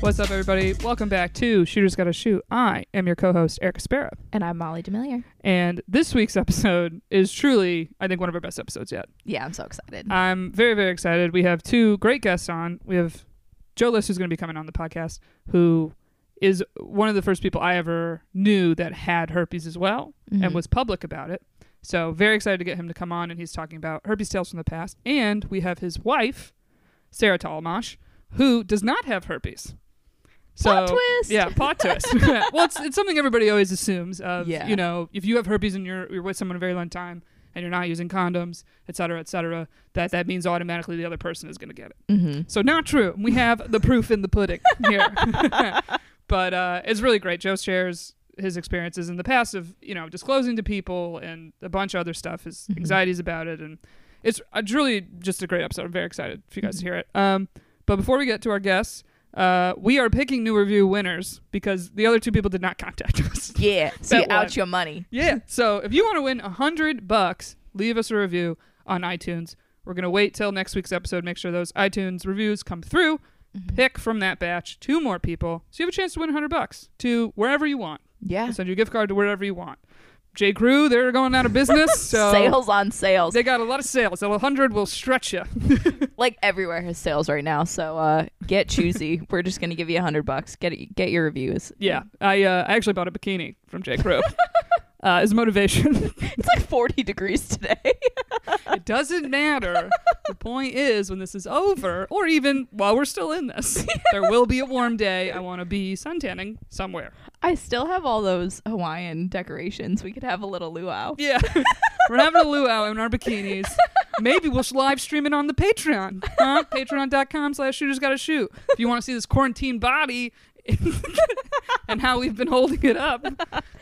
What's up, everybody? Welcome back to Shooters Gotta Shoot. I am your co-host Erica Spera, And I'm Molly Demillier. and this week's episode is truly, I think, one of our best episodes yet. Yeah, I'm so excited. I'm very, very excited. We have two great guests on. We have Joe List, who's going to be coming on the podcast, who is one of the first people I ever knew that had herpes as well and Mhm. was public about it. So very excited to get him to come on, and he's talking about herpes tales from the past. And we have his wife, Sarah Tollemache, who does not have herpes. So, Plot twist. Yeah, plot twist. well, it's, it's something everybody always assumes. Of, Yeah. You know, if you have herpes and you're you're with someone a very long time and you're not using condoms, et cetera, et cetera, that that means automatically the other person is going to get it. mm-hmm. So not true. We have the proof in the pudding here. but uh, it's really great. Joe shares his experiences in the past of you know disclosing to people and a bunch of other stuff, his Mhm. anxieties about it, and it's uh, truly just a great episode. I'm very excited for you guys to Mhm. hear it. Um, but before we get to our guests. Uh, we are picking new review winners because the other two people did not contact us. Yeah. So you out one. your money. Yeah. So if you want to win a hundred bucks, leave us a review on iTunes. We're gonna wait till next week's episode, make sure those iTunes reviews come through. Mhm. Pick from that batch two more people, so you have a chance to win a hundred bucks to wherever you want. Yeah. We'll send you a gift card to wherever you want. J. Crew, they're going out of business, so sales on sales. they got a lot of sales. So a hundred will stretch you. like everywhere has sales right now. So uh, get choosy. We're just gonna give you a hundred bucks. Get it, get your reviews. yeah, I uh, I actually bought a bikini from J. Crew uh, as motivation. It's like 40 degrees today. It doesn't matter. the point is, when this is over, or even while we're still in this, there will be a warm day. I want to be suntanning somewhere. I still have all those Hawaiian decorations. We could have a little luau. Yeah. we're having a luau in our bikinis. Maybe we'll live stream it on the Patreon. Huh? Patreon.com slash shooters gotta shoot. If you want to see this quarantine body and how we've been holding it up,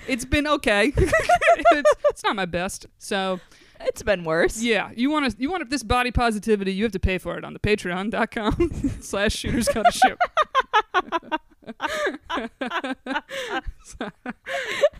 it's been okay. it's, it's not my best. So It's been worse. Yeah, you want to you want this body positivity, you have to pay for it on the patreon.com slash shooters gotta shoot.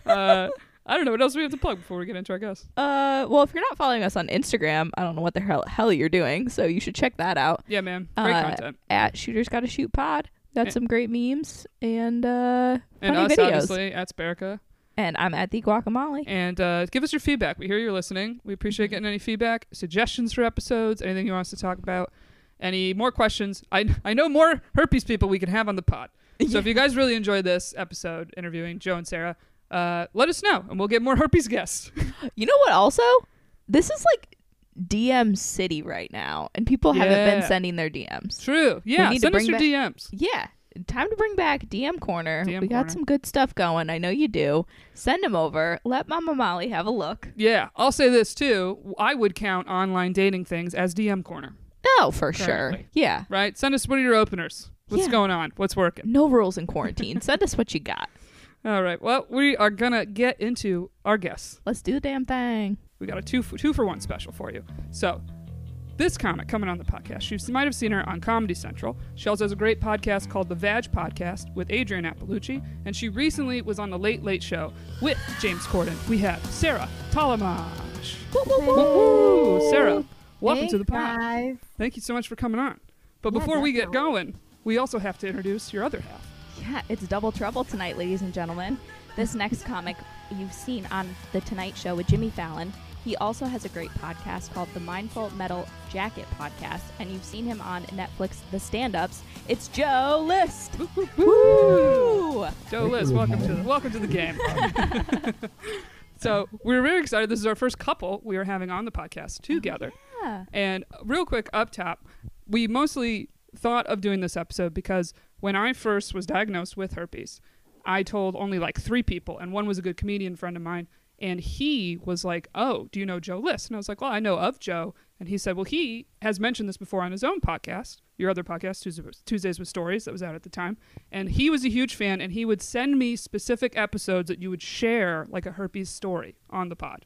uh, I don't know what else we have to plug before we get into our guests. Uh, well, if you're not following us on Instagram, I don't know what the hell, hell you're doing. So you should check that out Yeah, man, great Uh, content. at Shooters Gotta Shoot Pod. Got Yeah. some great memes and uh, And funny us, videos. obviously, at Sparica. And I'm at the guacamole. And uh, give us your feedback. We hear you're listening. We appreciate getting any feedback, suggestions for episodes, anything you want us to talk about, any more questions. I, I know more herpes people we can have on the pod. So if you guys really enjoyed this episode interviewing Joe and Sarah, uh, let us know and we'll get more herpes guests. You know what? Also, this is like DM city right now, and people haven't been sending their DMs. True. Yeah. need to Send us bring your back- DMs. Yeah, time to bring back DM corner. DM we got corner. some good stuff going. I know you do. Send them over. Let Mama Molly have a look. Yeah. I'll say this too. I would count online dating things as DM corner, Oh, for sure. Yeah. right? Send us what are your openers? What's Yeah. going on? What's working? No rules in quarantine. Send us what you got. All right. Well, we are going to get into our guests. Let's do the damn thing. We got a two for, two for one special for you. So, this comic coming on the podcast, you might have seen her on Comedy Central. She also has a great podcast called The Vag Podcast with Adrienne Iapalucci, and she recently was on the Late Late Show with James Corden. We have Sarah Tollemache. Sarah, welcome Hey, to the pod. guys. Thank you so much for coming on. But Yeah, before we get going, we also have to introduce your other half. Yeah, it's double trouble tonight, ladies and gentlemen. This next comic you've seen on The Tonight Show with Jimmy Fallon. He also has a great podcast called the Mindful Metal Jacket Podcast, and you've seen him on Netflix, The Stand Ups. It's Joe List. Woo! Joe List, welcome to the, welcome to the game. so we're very excited. This is our first couple we are having on the podcast together. Oh, yeah. And real quick up top, we mostly thought of doing this episode because when I first was diagnosed with herpes, I told only like three people, and one was a good comedian friend of mine. And he was like, Oh, do you know Joe List? And I was like, Well, I know of Joe. And he said, Well, he has mentioned this before on his own podcast, your other podcast, Tuesdays- with Stories, that was out at the time. And he was a huge fan, and he would send me specific episodes that you would share, like a herpes story, on the pod.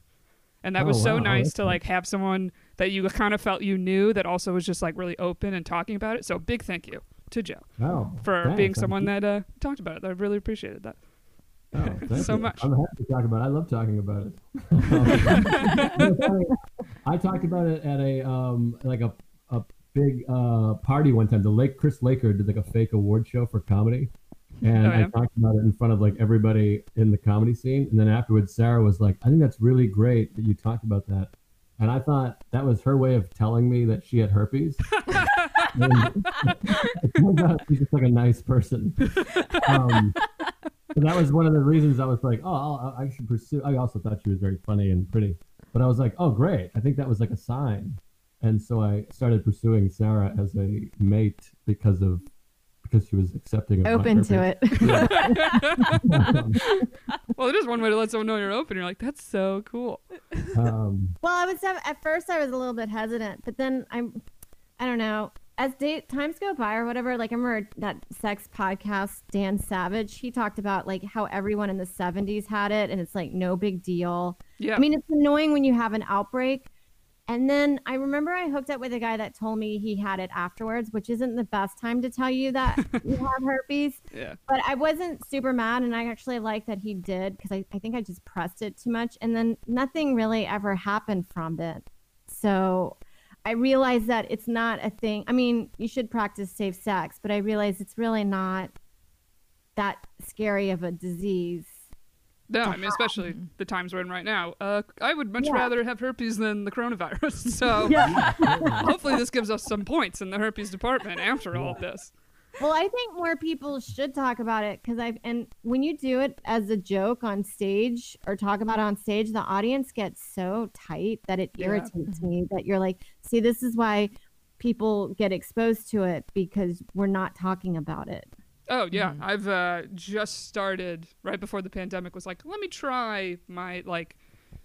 And that Oh, was so wow, nice to like have someone that you kind of felt you knew that also was just like really open and talking about it. So big thank you to Joe Oh, for thanks. being someone that uh, talked about it. I really appreciated that. Oh, so you. much. I'm happy to talk about it. I love talking about it. I talked about it at a um like a a big uh party one time. The Lake Chris Laker did like a fake award show for comedy. And Oh, yeah? I talked about it in front of like everybody in the comedy scene. And then afterwards Sarah was like, I think that's really great that you talked about that. And I thought that was her way of telling me that she had herpes. It turns out she's just like a nice person. Um, that was one of the reasons I was like, oh, I'll, I should pursue. I also thought she was very funny and pretty, but I was like, oh, great. I think that was like a sign, and so I started pursuing Sarah as a mate because of because she was accepting of Open to it. Um, Well, it is one way to let someone know you're open. You're like, that's so cool. um, Well, I was def- at first I was a little bit hesitant, but then I'm, I don't know. As day, times go by or whatever, like I remember that sex podcast, Dan Savage. He talked about like how everyone in the '70s had it, and it's like no big deal. Yeah. I mean, it's annoying when you have an outbreak. And then I remember I hooked up with a guy that told me he had it afterwards, which isn't the best time to tell you that you have herpes. yeah. But I wasn't super mad, and I actually liked that he did because I, I think I just pressed it too much. And then nothing really ever happened from it. So I realize that it's not a thing. I mean, you should practice safe sex, but I realize it's really not that scary of a disease. No, I mean, especially the times we're in right now. Uh, I would much Yeah. rather have herpes than the coronavirus. So hopefully this gives us some points in the herpes department after all of this. Well, I think more people should talk about it because I've and when you do it as a joke on stage or talk about it on stage, the audience gets so tight that it Yeah. irritates me. That you're like, see, this is why people get exposed to it because we're not talking about it. Oh yeah, I've uh, just started right before the pandemic. Was like, let me try my like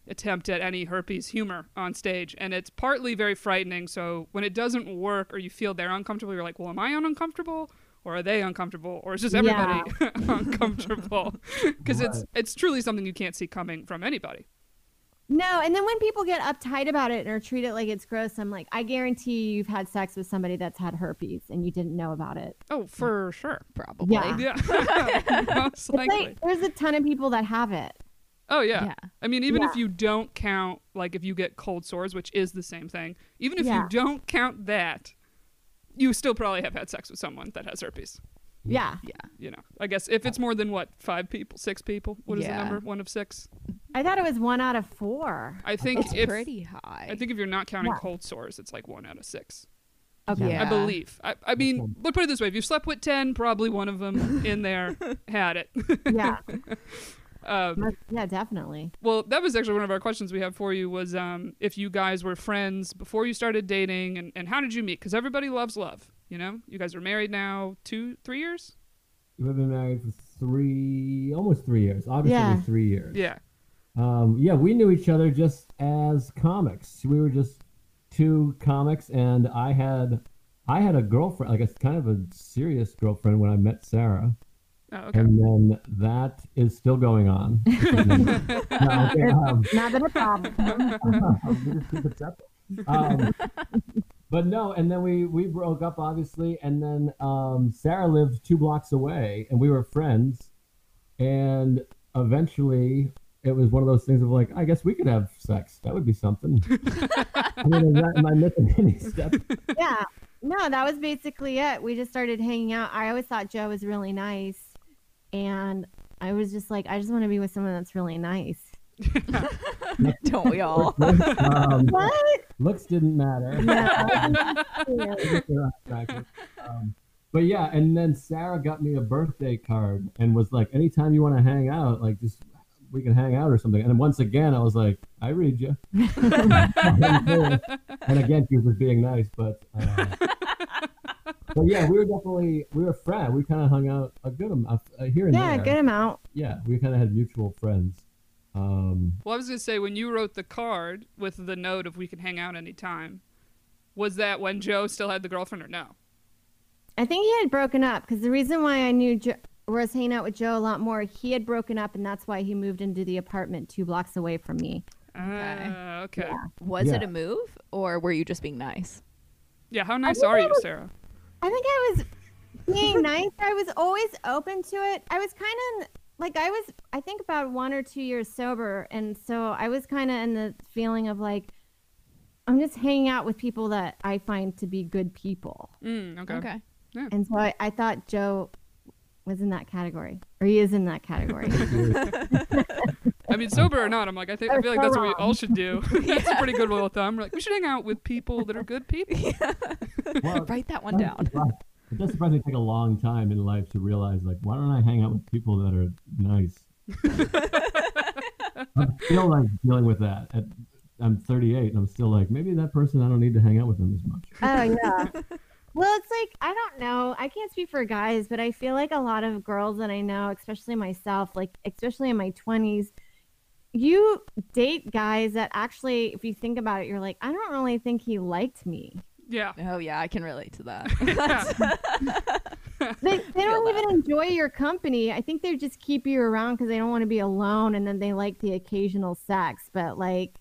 attempt at any herpes humor on stage, and it's partly very frightening. So when it doesn't work or you feel they're uncomfortable, you're like, well, am I uncomfortable? Or are they uncomfortable, or is just everybody uncomfortable? Because it's it's truly something you can't see coming from anybody. No, and then when people get uptight about it or treat it like it's gross, I'm like, I guarantee you've had sex with somebody that's had herpes and you didn't know about it. Oh, for sure. Probably. Yeah. Yeah, most likely. like there's a ton of people that have it. Oh yeah. Yeah. I mean, even if you don't count, like if you get cold sores, which is the same thing, even if Yeah. you don't count that, you still probably have had sex with someone that has herpes. Yeah. Yeah. You know, I guess if it's more than what five people, six people, what is Yeah. the number? One of six. I thought it was one out of four. I think It's if pretty high. I think if you're not counting Yeah. cold sores, it's like one out of six. Okay. Yeah. I believe. I, I mean, let's put it this way: if you slept with ten, probably one of them in there had it. Yeah. um, yeah, definitely. Well, that was actually one of our questions we had for you was um, if you guys were friends before you started dating, and, and how did you meet? Because everybody loves love. You know, you guys are married now two, three years. we've been married for three, almost three years. August will Yeah. three years. Yeah. Um, yeah, we knew each other just as comics. We were just two comics, and I had I had a girlfriend, like a kind of a serious girlfriend when I met Sarah, Oh, okay. and then that is still going on. No, okay, um, Not been a problem. we just keep it separate. Um, but no, and then we we broke up obviously, and then um, Sarah lived two blocks away, and we were friends, and eventually it was one of those things of like, I guess we could have sex. That would be something. I mean, is that, am I missing any steps? yeah. No, that was basically it. We just started hanging out. I always thought Joe was really nice. And I was just like, I just want to be with someone that's really nice. Don't we all? Um, What? looks didn't matter. um, but yeah, and then Sarah got me a birthday card and was like, anytime you want to hang out, like just we can hang out or something. And once again, I was like, I read you. and again, she was just being nice, but. Uh, but yeah, we were definitely we were friends. We kind of hung out a good amount uh, here and yeah, there. Yeah, good amount. Yeah, we kind of had mutual friends. Um, Well, I was gonna say when you wrote the card with the note of "We can hang out anytime," was that when Joe still had the girlfriend or no? I think he had broken up because the reason why I knew Joe, was hanging out with Joe a lot more, he had broken up, and that's why he moved into the apartment two blocks away from me. Okay. Uh, okay. Yeah. Was it a move, or were you just being nice? Yeah. How nice are you, Sarah? I think I was being nice. I was always open to it. I was kind of like I was. I think about one or two years sober, and so I was kind of in the feeling of like I'm just hanging out with people that I find to be good people, Mm, okay. Okay. and so I, I thought Joe was in that category, or he is in that category. I mean, sober or not, I'm like, I think I feel like that's what we all should do. that's a pretty good rule of thumb. We're like, we should hang out with people that are good people. well, Write that one down. It does surprise me take a long time in life to realize, like, why don't I hang out with people that are nice? I feel like dealing with that. At, I'm 38 and I'm still like, maybe that person, I don't need to hang out with them as much. Oh yeah. Well, it's like I don't know. I can't speak for guys, but I feel like a lot of girls that I know, especially myself, like especially in my 20s, you date guys that actually if you think about it, you're like, I don't really think he liked me. Yeah. Oh yeah, I can relate to that. They, they don't that. even enjoy your company. I think they just keep you around because they don't want to be alone, and then they like the occasional sex. But like,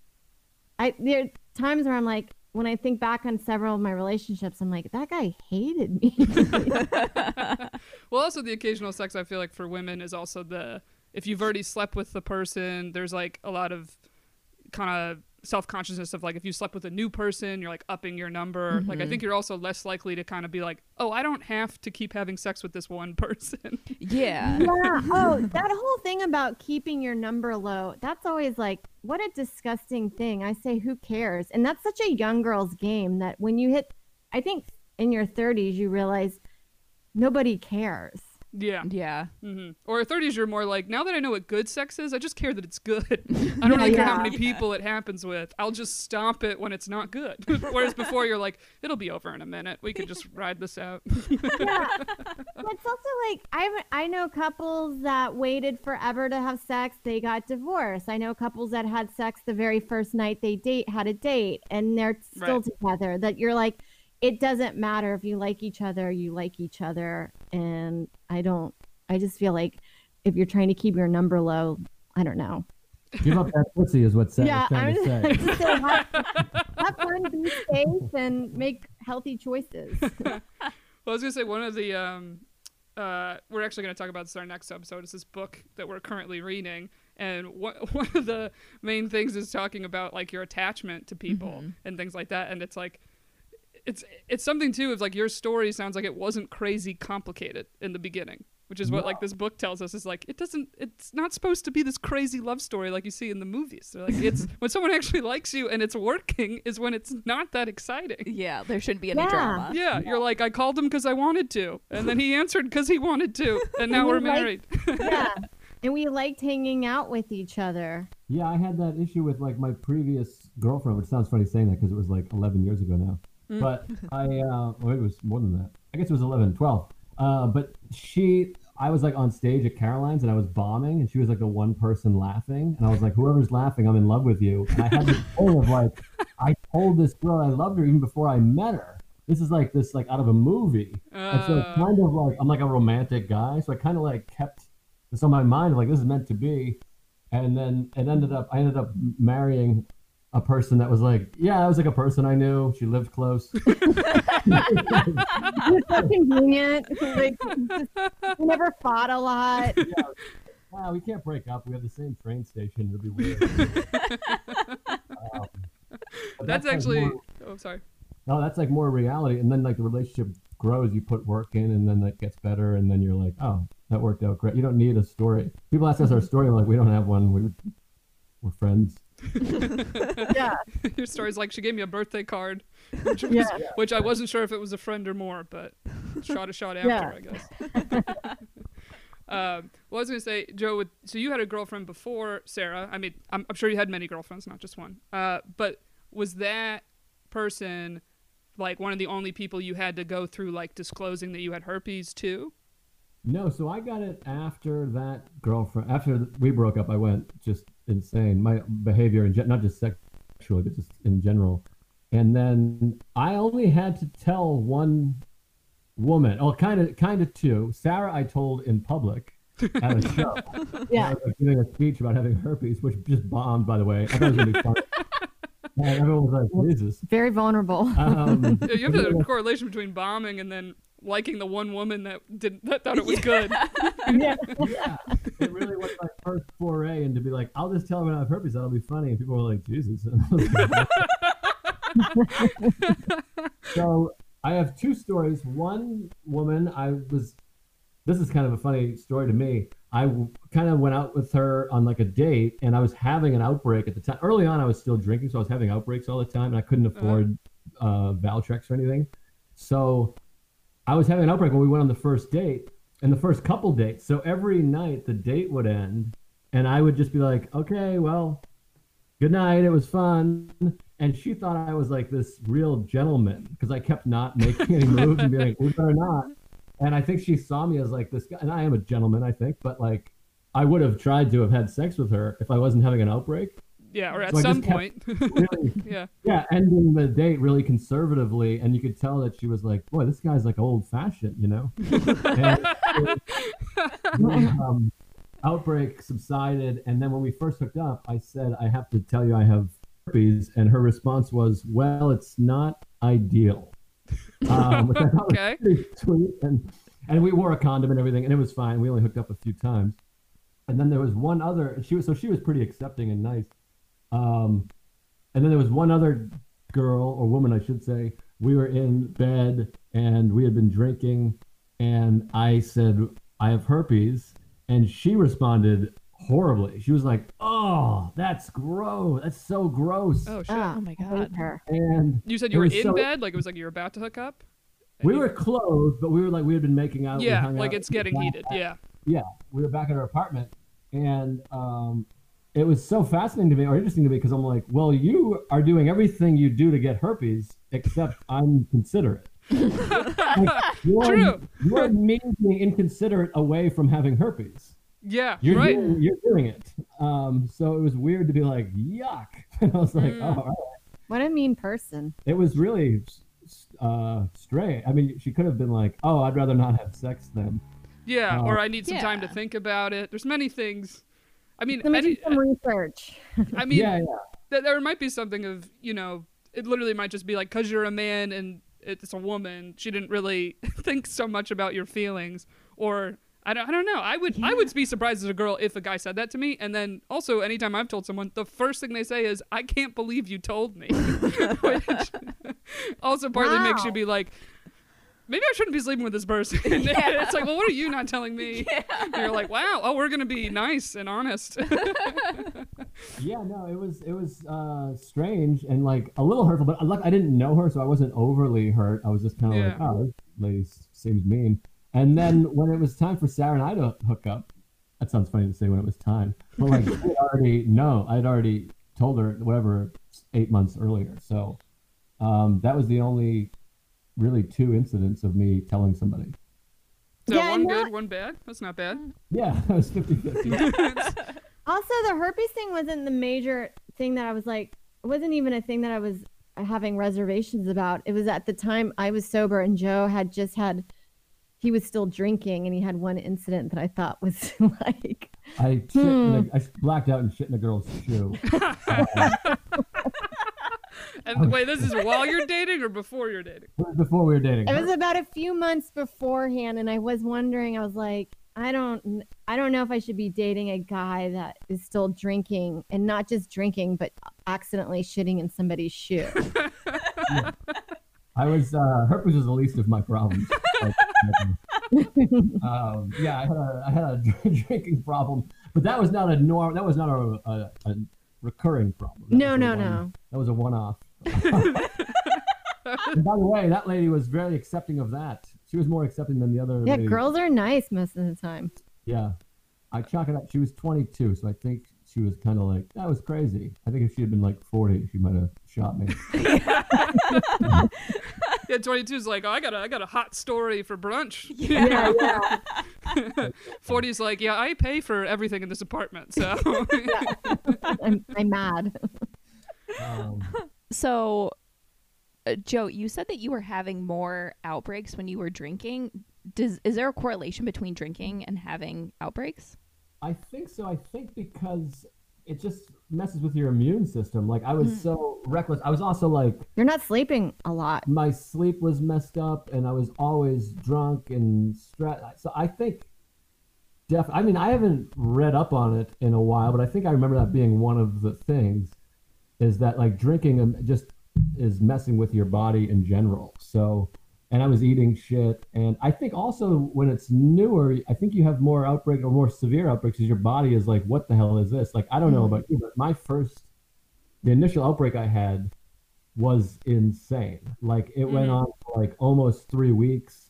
I there are times where I'm like, when I think back on several of my relationships, I'm like, that guy hated me. Well, also the occasional sex I feel like for women is also the if you've already slept with the person, there's like a lot of kind of self consciousness of like if you slept with a new person, you're like upping your number. Like I mm-hmm. think you're also less likely to kind of be like, oh, I don't have to keep having sex with this one person. yeah. yeah. Oh, that whole thing about keeping your number low, that's always like, what a disgusting thing. I say, who cares? And that's such a young girl's game that when you hit, I think in your 30s, you realize nobody cares. Yeah. Yeah. hmm Or 30s, you're more like, now that I know what good sex is, I just care that it's good. I don't really care how many people it happens with. I'll just stop it when it's not good. Whereas before, you're like, it'll be over in a minute. We can just ride this out. yeah. But it's also like I I know couples that waited forever to have sex. They got divorced. I know couples that had sex the very first night they date had a date and they're still Right. together. That you're like, it doesn't matter if you like each other. You like each other, and I don't. I just feel like if you're trying to keep your number low, I don't know. Give up that pussy is what Seth yeah, is trying I'm to just, say. I'm just saying, have, have fun, be safe, and make healthy choices. Well, I was gonna say one of the um, uh, we're actually gonna talk about this in our next episode. It's this book that we're currently reading, and one one of the main things is talking about like your attachment to people and things like that. And it's like, it's it's something too of like your story sounds like it wasn't crazy complicated in the beginning, which is what like this book tells us is like it doesn't it's not supposed to be this crazy love story like you see in the movies. They're like it's when someone actually likes you and it's working is when it's not that exciting. Yeah. There shouldn't be any Yeah. drama. Yeah, you're like, I called him because I wanted to, and then he answered because he wanted to, and now And we're we like- married. yeah. And we liked hanging out with each other. Yeah, I had that issue with like my previous girlfriend, which sounds funny saying that because it was like 11 years ago now. But I, uh, well, it was more than that. I guess it was 11, 12. Uh, but she, I was like on stage at Caroline's and I was bombing, and she was like the one person laughing, and I was like, whoever's laughing, I'm in love with you. And I had this thing of like, I told this girl I loved her even before I met her. This is like this like out of a movie, and so it's Uh. kind of like I'm like a romantic guy, so I kind of like kept this on my mind, like this is meant to be and then it ended up I ended up marrying a person that was like, yeah, I was like a person I knew. She lived close. So convenient. Like, we never fought a lot. wow, we can't break up. We have the same train station. It'd be weird. Um, but That's like, actually. more- Oh, sorry. no, that's like more reality. And then like the relationship grows, you put work in, and then that gets better, and then you're like, oh, that worked out great. You don't need a story. People ask us our story, we're like we don't have one. We we're friends. Yeah. Your story's like she gave me a birthday card, which, was, Yeah. which I wasn't sure if it was a friend or more, but shot a shot after, Yeah. I guess. um, well, I was gonna say, Joe. With, so you had a girlfriend before Sarah. I mean, I'm, I'm sure you had many girlfriends, not just one. Uh, but was that person like one of the only people you had to go through like disclosing that you had herpes too? No, so I got it after that girlfriend. After we broke up, I went just insane. My behavior, in gen- not just sexually, but just in general. And then I only had to tell one woman, oh, kind of, kind of two. Sarah, I told in public at a show. Yeah. I was giving a speech about having herpes, which just bombed, by the way. I thought it was gonna be fun. and everyone was like, Jesus. Very vulnerable. Um, Yeah, you have a correlation between bombing and then liking the one woman that did that thought it was good. yeah. yeah, it really was my first foray into be like, I'll just tell everyone I have herpes, that'll be funny. And people were like, Jesus. And I was like, so I have two stories. One woman, I was, this is kind of a funny story to me. I kind of went out with her on like a date and I was having an outbreak at the time. Early on, I was still drinking, so I was having outbreaks all the time and I couldn't afford uh, Valtrex or anything. So I was having an outbreak when we went on the first date and the first couple dates. So every night the date would end and I would just be like, okay, well, good night. It was fun. And she thought I was like this real gentleman because I kept not making any moves and being like, we better not. And I think she saw me as like this guy, and I am a gentleman, I think, but like I would have tried to have had sex with her if I wasn't having an outbreak. Yeah, or at So some point. Really, yeah. yeah, ending the date really conservatively, and you could tell that she was like, "Boy, this guy's like old fashioned," you know. and um, outbreak subsided, and then when we first hooked up, I said, "I have to tell you, I have herpes," and her response was, "Well, it's not ideal," um, which I thought was Okay. pretty sweet, and and we wore a condom and everything, and it was fine. We only hooked up a few times, and then there was one other. She was so she was pretty accepting and nice. Um, and then there was one other girl or woman, I should say. We were in bed and we had been drinking, and I said, "I have herpes," and she responded horribly. She was like, "Oh, that's gross. That's so gross." Oh shit. Ah, Oh my God. her. And you said you were in so- bed, like it was like you were about to hook up. We were clothed, but we were like we had been making out. Yeah, like out it's getting back- heated. Yeah. yeah, we were back at our apartment, and um, it was so fascinating to me or interesting to me because I'm like, well, you are doing everything you do to get herpes, except I'm considerate. Like, you're, True. You're me inconsiderate away from having herpes. Yeah. You're right. doing, you're doing it. Um, so it was weird to be like, yuck. And I was like, Mm. oh, all right. What a mean person. it was really uh, strange. I mean, she could have been like, oh, I'd rather not have sex then. Yeah, Uh, or I need some time to think about it. There's many things. I mean, Let me any, do some research. I mean, yeah, yeah. th- there might be something of you know, it literally might just be like because you're a man and it's a woman, she didn't really think so much about your feelings, or I don't, I don't know. I would, I would be surprised as a girl if a guy said that to me, and then also anytime I've told someone, the first thing they say is, "I can't believe you told me," which also partly makes you be like. Maybe I shouldn't be sleeping with this person. it's like, well, what are you not telling me? And you're like, wow, oh, we're gonna be nice and honest. Yeah, no, it was it was uh, strange and like a little hurtful, but like I didn't know her, so I wasn't overly hurt. I was just kind of like, Yeah. oh, this lady seems mean. And then when it was time for Sarah and I to hook up, that sounds funny to say when it was time, but like I already no, I'd already told her whatever eight months earlier. So um, that was the only really two incidents of me telling somebody. so Yeah, one and good, one bad. That's not bad. Yeah, it was 50-50. Also, the herpes thing wasn't the major thing that I was like, it wasn't even a thing that I was having reservations about. It was at the time I was sober and Joe had just had, he was still drinking and he had one incident that I thought was like, I, shit in a, hmm. I blacked out and shit in a girl's shoe. Um, And wait, this is while you're dating or before you're dating? It was before we were dating. it was about a few months beforehand and I was wondering, I was like, I don't, I don't know if I should be dating a guy that is still drinking and not just drinking, but accidentally shitting in somebody's shoe. I was uh, herpes was the least of my problems. um, yeah, I had a I had a drinking problem, but that was not a norm. That was not a, a, a recurring problem. That No, no, one- no. That was a one-off. and by the way, that lady was very accepting of that. She was more accepting than the other. Yeah, lady. girls are nice most of the time. Yeah, I chalk it up. She was 22, so I think she was kind of like that was crazy. I think if she had been like 40, she might have shot me. Yeah, 22 is like, oh, I got a, I got a hot story for brunch. Yeah, yeah. 40 is like, yeah, I pay for everything in this apartment, so I'm, I'm mad. Um, So, uh, Joe, you said that you were having more outbreaks when you were drinking. Does is there a correlation between drinking and having outbreaks? I think so. I think because it just messes with your immune system. Like I was so reckless. I was also like You're not sleeping a lot. my sleep was messed up, and I was always drunk and stressed. So I think, def. I mean, I haven't read up on it in a while, but I think I remember that being one of the things, is that like drinking um, just is messing with your body in general. So, and I was eating shit, and I think also when it's newer, I think you have more outbreak or more severe outbreaks because your body is like, what the hell is this? Like I don't know about you, but my first, the initial outbreak I had was insane. Like it went on for like almost three weeks,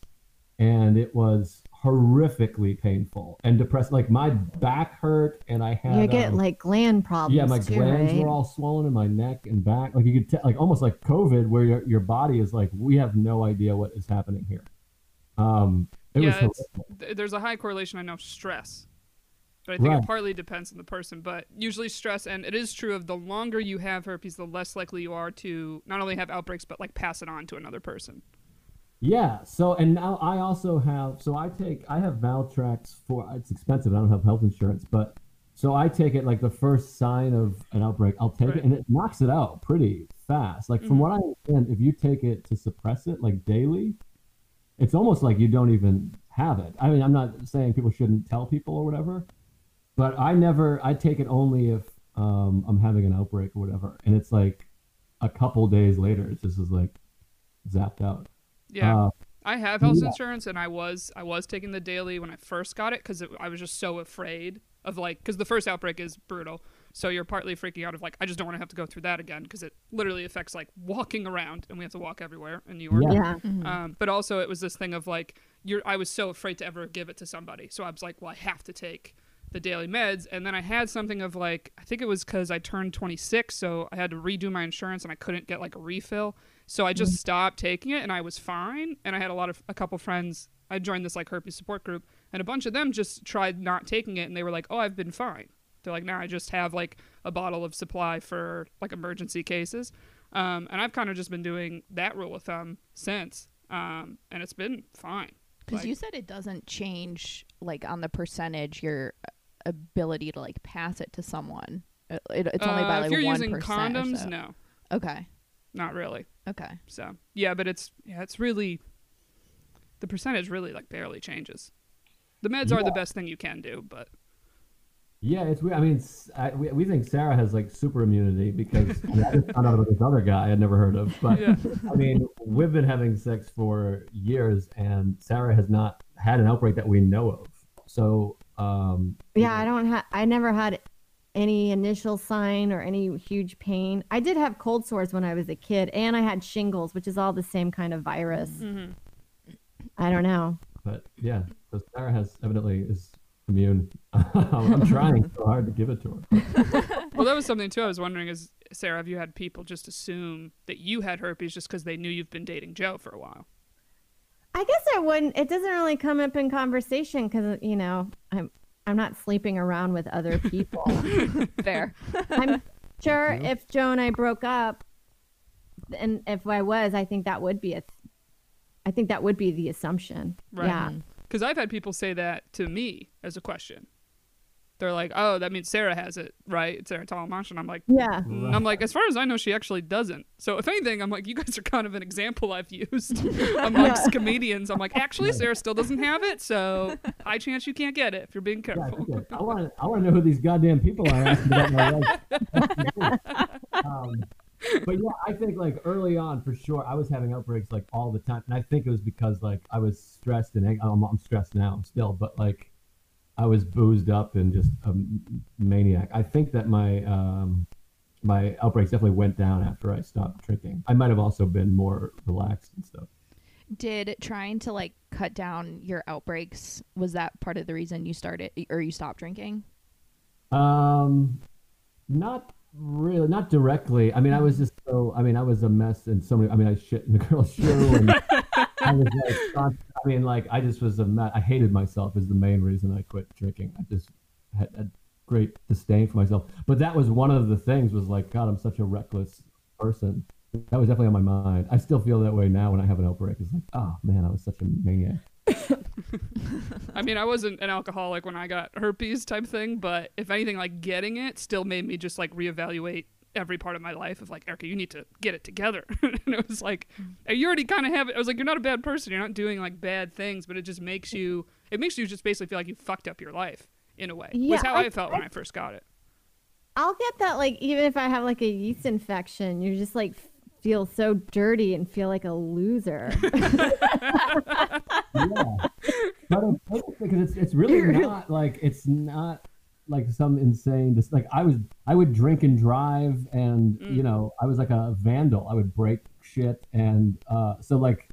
and it was horrifically painful and depressed. Like my back hurt, and I had You get um, like gland problems. yeah, my too, glands right? were all swollen in my neck and back. Like you could tell, like almost like COVID, where your your body is like, we have no idea what is happening here. Um, it was yeah, it's, th- there's a high correlation. I know stress, but I think Right. it partly depends on the person. But usually stress, and it is true of the longer you have herpes, the less likely you are to not only have outbreaks but like pass it on to another person. Yeah. So and now I also have. So I take. I have Valtrex for. It's expensive. I don't have health insurance, but so I take it like the first sign of an outbreak. I'll take Right. it, and it knocks it out pretty fast. Like from Mhm. what I understand, if you take it to suppress it like daily, it's almost like you don't even have it. I mean, I'm not saying people shouldn't tell people or whatever, but I never. I take it only if um, I'm having an outbreak or whatever, and it's like a couple days later, it just is like zapped out. Yeah. Uh, I have health Yeah. insurance, and I was I was taking the daily when I first got it because I was just so afraid of like because the first outbreak is brutal, so you're partly freaking out of like I just don't want to have to go through that again because it literally affects like walking around, and we have to walk everywhere in New York. Yeah. Yeah. Um, but also it was this thing of like you're I was so afraid to ever give it to somebody, so I was like, well, I have to take the daily meds, and then I had something of like I think it was because I turned 26, so I had to redo my insurance and I couldn't get like a refill, so I just stopped taking it and I was fine, and I had a lot of a couple friends. I joined this like herpes support group, and a bunch of them just tried not taking it, and they were like, oh, I've been fine. They're like, now I just have like a bottle of supply for like emergency cases. Um, and I've kind of just been doing that rule of thumb since. Um, and it's been fine. Because Like- you said it doesn't change like on the percentage your ability to like pass it to someone. It, it- it's only Uh, by like if you're using condoms, so. no, Okay. Not really. Okay. So yeah, but it's yeah, it's really the percentage really like barely changes. The meds are the best thing you can do, but Yeah, it's weird. I mean, s- I, we, we think Sarah has like super immunity because I, mean, I just found out about this other guy I'd never heard of. But yeah, I mean, we've been having sex for years, and Sarah has not had an outbreak that we know of. So, um, Yeah, I don't have. I never had any initial sign or any huge pain. I did have cold sores when I was a kid, and I had shingles, which is all the same kind of virus. Mhm. I don't know. but yeah, so Sarah has evidently is immune. I'm trying so hard to give it to her. well, that was something too. I was wondering is Sarah, have you had people just assume that you had herpes just because they knew you've been dating Joe for a while? I guess I wouldn't. It doesn't really come up in conversation because you know I'm I'm not sleeping around with other people. Fair. I'm sure Yeah. if Joe and I broke up, and if I was, I think that would be a. I think that would be the assumption. Right. Yeah. Mm-hmm. Because I've had people say that to me as a question. They're like, "Oh, that means Sarah has it, right? Sarah Tollemache," and I'm like, Yeah. Mm, I'm like, as far as I know, she actually doesn't. So if anything, I'm like, you guys are kind of an example I've used amongst comedians. I'm like, actually, Sarah still doesn't have it, so high chance you can't get it if you're being Yeah, I, careful. think I want to. I want to know who these goddamn people are asking about my life. um, but yeah, I think like early on for sure, I was having outbreaks like all the time, and I think it was because like I was stressed and I'm, I'm stressed now still, but like I was boozed up and just a maniac. I think that my um, my outbreaks definitely went down after I stopped drinking. I might have also been more relaxed and stuff. Did trying to like cut down your outbreaks was that part of the reason you started or you stopped drinking? Um, not really not directly. I mean, I was just so. I mean, I was a mess and so many. I mean, I shit in the girl's shoe, and I was like, I mean, like I just was a mess. I hated myself is the main reason I quit drinking. I just had a great disdain for myself. But that was one of the things. Was like, God, I'm such a reckless person. That was definitely on my mind. I still feel that way now when I have an outbreak. It's like, oh man, I was such a maniac. I mean, I wasn't an alcoholic when I got herpes type thing, but if anything, like getting it still made me just like reevaluate every part of my life of like, Erica, you need to get it together. and it was like, mm. you already kind of have it. I was like, you're not a bad person. You're not doing like bad things, but it just makes you, it makes you just basically feel like you fucked up your life in a way. Yeah, was how I- I, felt when I first got it. I'll get that like even if I have like a yeast infection, you're just like feel so dirty and feel like a loser. yeah. But it's because it's it's really not like it's not like some insane just like I was I would drink and drive and you know I was like a vandal. I would break shit and uh so like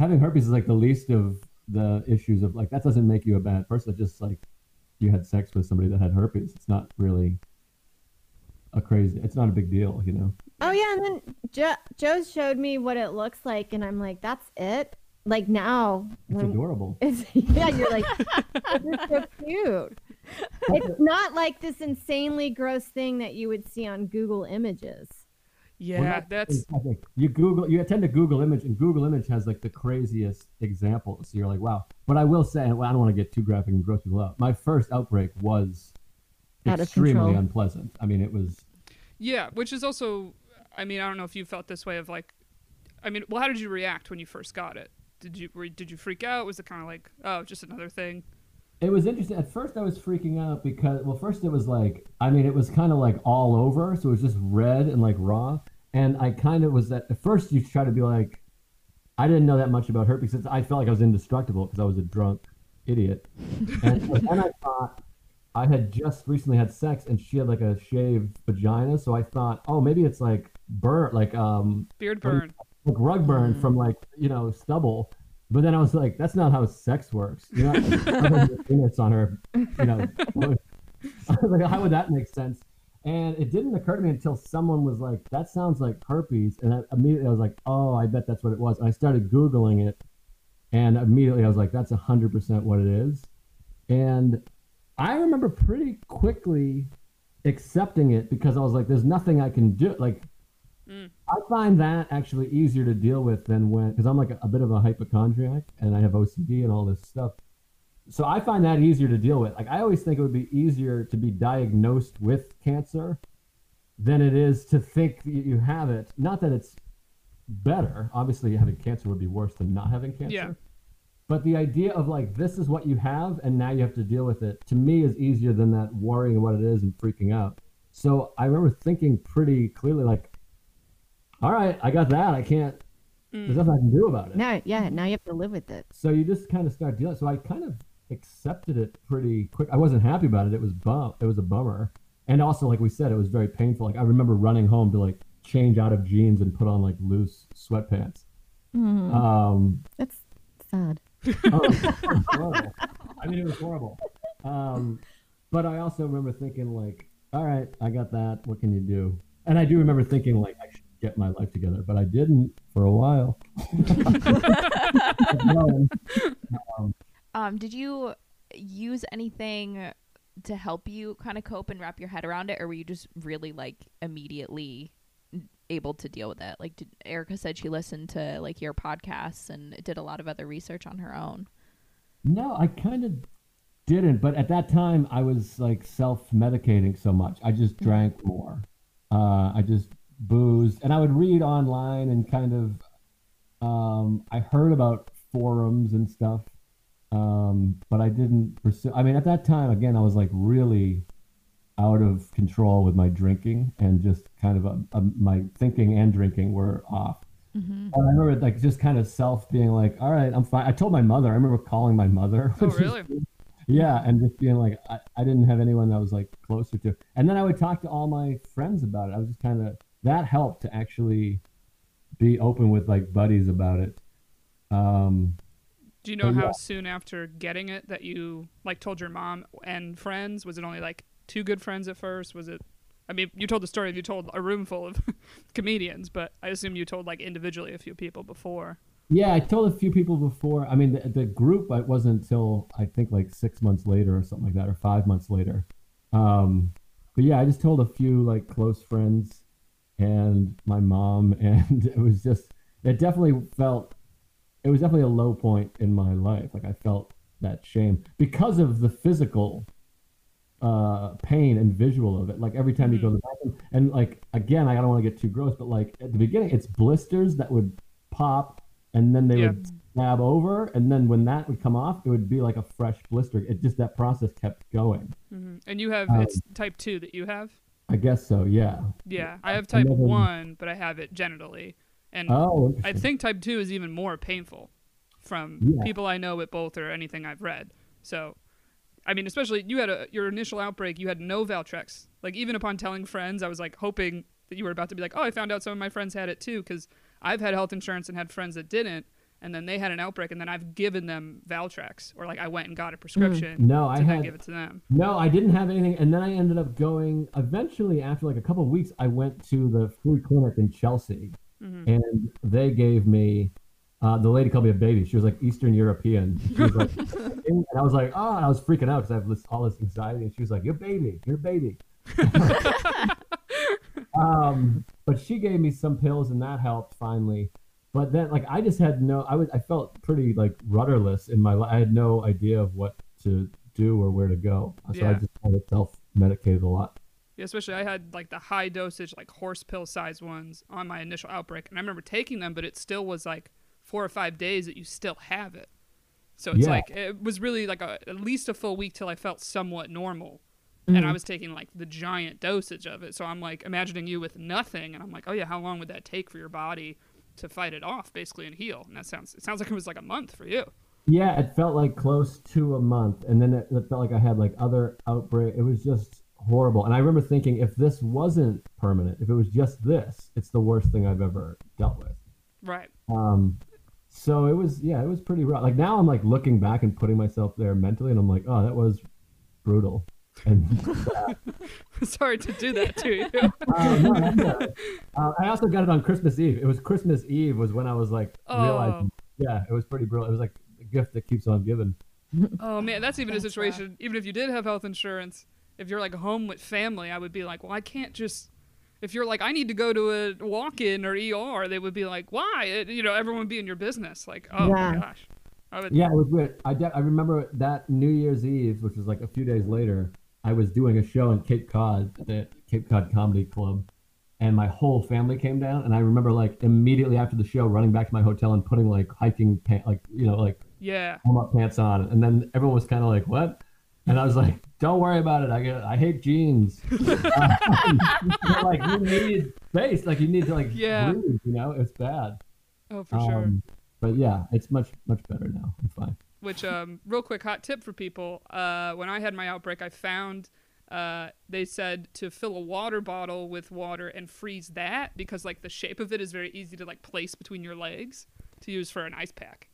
having herpes is like the least of the issues of like that doesn't make you a bad person. It's just like you had sex with somebody that had herpes. It's not really a crazy it's not a big deal you know? Oh yeah, and then jo- Joe showed me what it looks like, and I'm like, that's it. Like now, it's when adorable. It's yeah, you're like, this is so cute. It's not like this insanely gross thing that you would see on Google Images. Yeah, that's I think you Google, you tend to Google image, and Google image has like the craziest examples. So you're like, wow. But I will say, well, I don't want to get too graphic and gross people out. My first outbreak was Out of extremely control. unpleasant. I mean, it was. yeah, which is also, I mean, I don't know if you felt this way of like, I mean, well, how did you react when you first got it? Did you were, did you freak out? Was it kind of like, oh, just another thing? It was interesting. At first, I was freaking out because, well, first it was like, I mean, it was kind of like all over, so it was just red and like raw. And I kind of was that, at first, you try to be like, I didn't know that much about herpes. It's- I felt like I was indestructible because I was a drunk idiot. And then I thought I had just recently had sex, and she had like a shaved vagina, so I thought, oh, maybe it's like burnt, like um, Beard burn. like rug burn from like you know stubble. But then I was like, that's not how sex works. You know, penis on her. You know, I was like, how would that make sense? And it didn't occur to me until someone was like, that sounds like herpes, and I, immediately I was like, oh, I bet that's what it was. And I started googling it, and immediately I was like, that's hundred percent what it is. And I remember pretty quickly accepting it because I was like, there's nothing I can do. Like, I find that actually easier to deal with than when, because I'm like a, a bit of a hypochondriac and I have OCD and all this stuff. So I find that easier to deal with. Like, I always think it would be easier to be diagnosed with cancer than it is to think that you have it. Not that it's better. Obviously, having cancer would be worse than not having cancer. Yeah. But the idea of like this is what you have and now you have to deal with it to me is easier than that worrying what it is and freaking out. So I remember thinking pretty clearly like, all right, I got that. I can't. There's nothing I can do about it. Now, yeah, now you have to live with it. So you just kind of start dealing. So I kind of accepted it pretty quick. I wasn't happy about it. It was bum. It was a bummer. And also, like we said, it was very painful. Like I remember running home to like change out of jeans and put on like loose sweatpants. Um, That's sad. oh, it was horrible. I mean, it was horrible. Um, but I also remember thinking like, all right, I got that. What can you do? And I do remember thinking like, I get my life together, but I didn't for a while. Um, did you use anything to help you kind of cope and wrap your head around it, or were you just really like immediately able to deal with it? Like, did, Erica said she listened to like your podcasts and did a lot of other research on her own. No, I kind of didn't. But at that time, I was like self-medicating so much. I just drank more. Uh, I just boozed, and I would read online and kind of. Um, I heard about forums and stuff, um, but I didn't pursue. I mean, at that time, again, I was like really out of control with my drinking, and just kind of a, a, my thinking and drinking were off. And I remember like just kind of self being like, all right, I'm fine. I told my mother. I remember calling my mother. Oh, is- really? yeah, and just being like, I, I didn't have anyone that was like closer to. And then I would talk to all my friends about it. I was just kind of that helped to actually be open with like buddies about it. Um, Do you know how yeah. soon after getting it that you like told your mom and friends? Was it only like two good friends at first? Was it I mean, you told the story. Of you told a room full of comedians, but I assume you told like individually a few people before. Yeah, I told a few people before. I mean, the, the group it wasn't until I think like six months later or something like that, or five months later. Um, but yeah, I just told a few like close friends and my mom, and it was just it definitely felt it was definitely a low point in my life. Like I felt that shame because of the physical uh, pain and visual of it. Like every time you go to the bathroom, and like again, I don't want to get too gross, but like at the beginning, it's blisters that would pop, and then they Yeah. would stab over, and then when that would come off, it would be like a fresh blister. It just that process kept going. hmm And you have Um, it's type two that you have. I guess so. Yeah. Yeah, I have type one, but I have it genitally, and Oh, I think type two is even more painful from Yeah. people I know with both or anything I've read. So, I mean, especially you had a your initial outbreak, you had no Valtrex. Like even upon telling friends, I was like hoping that you were about to be like, "Oh, I found out some of my friends had it too," because I've had health insurance and had friends that didn't, and then they had an outbreak, and then I've given them Valtrex, or like I went and got a prescription No, to I had give it to them. No, I didn't have anything, and then I ended up going. Eventually, after like a couple of weeks, I went to the free clinic in Chelsea, Mhm. and they gave me. Uh, the lady called me a baby. She was like Eastern European. She was like, and I was like, oh, I was freaking out because I have this, all this anxiety. And she was like, "You're baby, you're baby." um, but she gave me some pills, and that helped finally. But then, like, I just had no. I was. I felt pretty like rudderless in my life. I had no idea of what to do or where to go. So I just kind of self medicated a lot. Yeah, especially I had like the high dosage, like horse pill size ones on my initial outbreak, and I remember taking them, but it still was like four or five days that you still have it. So it's Yeah. like it was really like a, at least a full week till I felt somewhat normal, and Mm-hmm. I was taking like the giant dosage of it. So I'm like imagining you with nothing, and I'm like, oh yeah, how long would that take for your body to fight it off, basically, and heal? And that sounds it sounds like it was like a month for you. Yeah, it felt like close to a month, and then it, it felt like I had like other outbreak. It was just horrible, and I remember thinking, if this wasn't permanent, if it was just this, it's the worst thing I've ever dealt with. Right. Um, so it was, yeah, it was pretty rough. Like now, I'm like looking back and putting myself there mentally, and I'm like, oh, that was brutal. And Sorry to do that to you. uh, no, that's uh, I also got it on Christmas Eve. It was Christmas Eve was when I was like Oh. realizing, yeah, it was pretty brutal. It was like a gift that keeps on giving. Oh man, that's even a That's situation. Even if you did have health insurance, if you're like home with family, I would be like, well, I can't just. If you're like, I need to go to a walk-in or ER, they would be like, why? It, you know, everyone would be in your business. Like, oh Yeah. my gosh. I would, Yeah, it was weird. I, de- I remember that New Year's Eve, which was like a few days later, I was doing a show in Cape Cod at the Cape Cod Comedy Club, and my whole family came down. And I remember like immediately after the show, running back to my hotel and putting like hiking pants, like you know, like yeah. warm up pants on. And then everyone was kind of like, "What?" And I was like, "Don't worry about it. I get, I hate jeans. Like you need space. Like you need to like Yeah. breathe. You know, it's bad. Oh, for sure. Um, but yeah, it's much much better now. I'm fine. Which, um, real quick hot tip for people. Uh, when I had my outbreak, I found uh, they said to fill a water bottle with water and freeze that because like the shape of it is very easy to like place between your legs to use for an ice pack.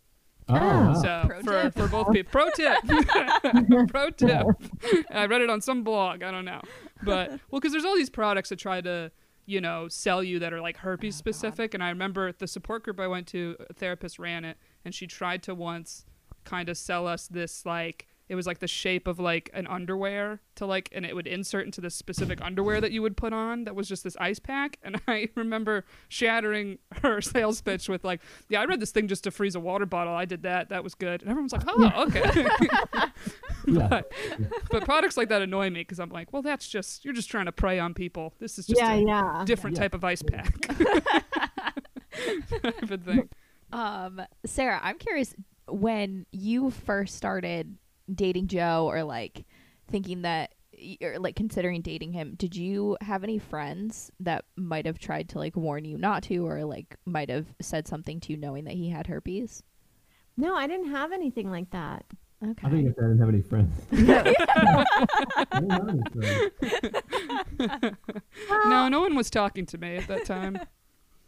Oh. So Pro for, tip. for both people, pro tip, pro tip. I read it on some blog. I don't know, but well, because there's all these products that try to, you know, sell you that are like herpes specific. And I remember the support group I went to, a therapist ran it, and she tried to once kind of sell us this like it was like the shape of like an underwear to like and it would insert into the specific underwear that you would put on that was just this ice pack. And i remember shattering her sales pitch with like yeah i read this thing just to freeze a water bottle. I did that. That was good. And everyone's like oh okay. But, but products like that annoy me because i'm like well that's just you're just trying to prey on people. This is just yeah, a yeah. different Yeah. type of ice pack. Type of thing Um, Sarah, I'm curious when you first started dating Joe or like thinking that or like considering dating him, did you have any friends that might have tried to like warn you not to or like might have said something to you knowing that he had herpes? No, I didn't have anything like that. Okay. I think if I didn't have any friends. I didn't have any friends. no no one was talking to me at that time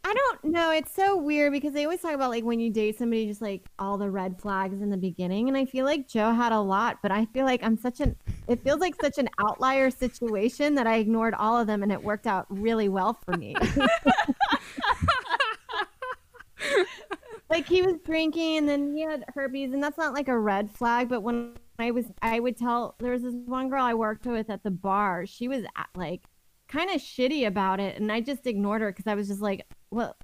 I don't know. It's so weird because they always talk about like when you date somebody, just like all the red flags in the beginning. And I feel like Joe had a lot, but I feel like I'm such an, it feels like such an outlier situation that I ignored all of them and it worked out really well for me. like he was drinking and then he had herpes and that's not like a red flag but when i was i would tell there was this one girl i worked with at the bar she was at, like kind of shitty about it and i just ignored her because i was just like well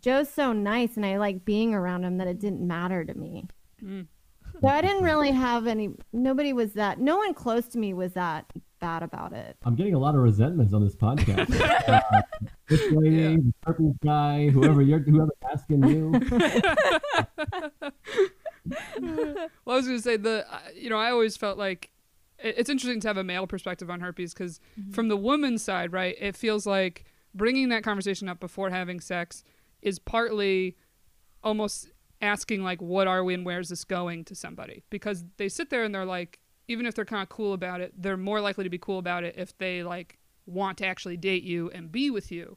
joe's so nice and i like being around him that it didn't matter to me Mm. so i didn't really have any nobody was that no one close to me was that bad about it I'm getting a lot of resentments on this podcast. uh, this lady, Yeah. the purple guy, whoever you're, whoever asking you. well, I was going to say the you know I always felt like it- it's interesting to have a male perspective on herpes because mm-hmm. from the woman's side, right, it feels like bringing that conversation up before having sex is partly almost asking like what are we and where's this going to somebody? Because they sit there and they're like even if they're kind of cool about it they're more likely to be cool about it if they like want to actually date you and be with you.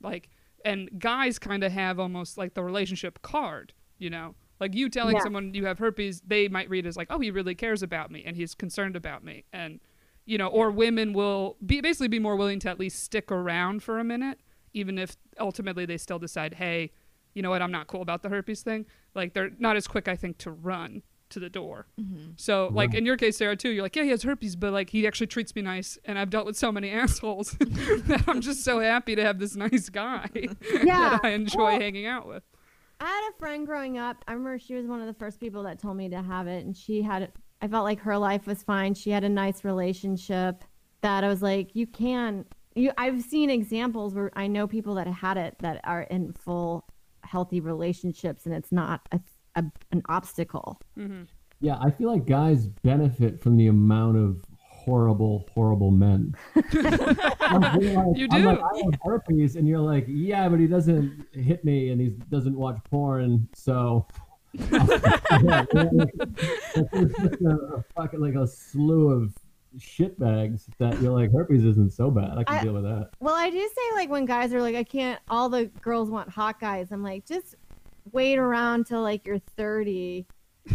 Like and guys kind of have almost like the relationship card you know like you telling Yeah. someone you have herpes they might read as like oh he really cares about me and he's concerned about me and you know or women will be basically be more willing to at least stick around for a minute even if ultimately they still decide hey you know what i'm not cool about the herpes thing like they're not as quick i think to run to the door mm-hmm. so like Right. in your case sarah too you're like yeah he has herpes but like he actually treats me nice and i've dealt with so many assholes that i'm just so happy to have this nice guy Yeah. that i enjoy Well- hanging out with I had a friend growing up. I remember she was one of the first people that told me to have it, and she had. I felt like her life was fine. She had a nice relationship. That I was like, you can. You. I've seen examples where I know people that had it that are in full healthy relationships, and it's not a, a an obstacle. Mm-hmm. Yeah, I feel like guys benefit from the amount of horrible, horrible men. I'm like, You I'm like, do. I have herpes, and you're like, yeah, but he doesn't hit me, and he doesn't watch porn, so. yeah, it's just a, a fucking like a slew of shitbags that you're like herpes isn't so bad. I can I- deal with that. Well, I do say like when guys are like, I can't. All the girls want hot guys. I'm like, just wait around till like you're 30,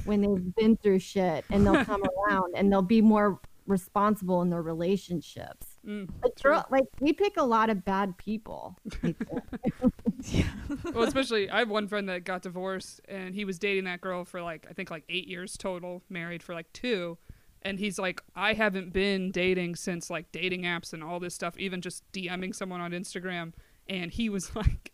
when they've been through shit, and they'll come around and they'll be more responsible in their relationships. Mm, Like, girl, like we pick a lot of bad people. I think. well, especially I have one friend that got divorced and he was dating that girl for like I think like eight years total, married for like two. And he's like, I haven't been dating since like dating apps and all this stuff, even just DMing someone on Instagram. And he was like,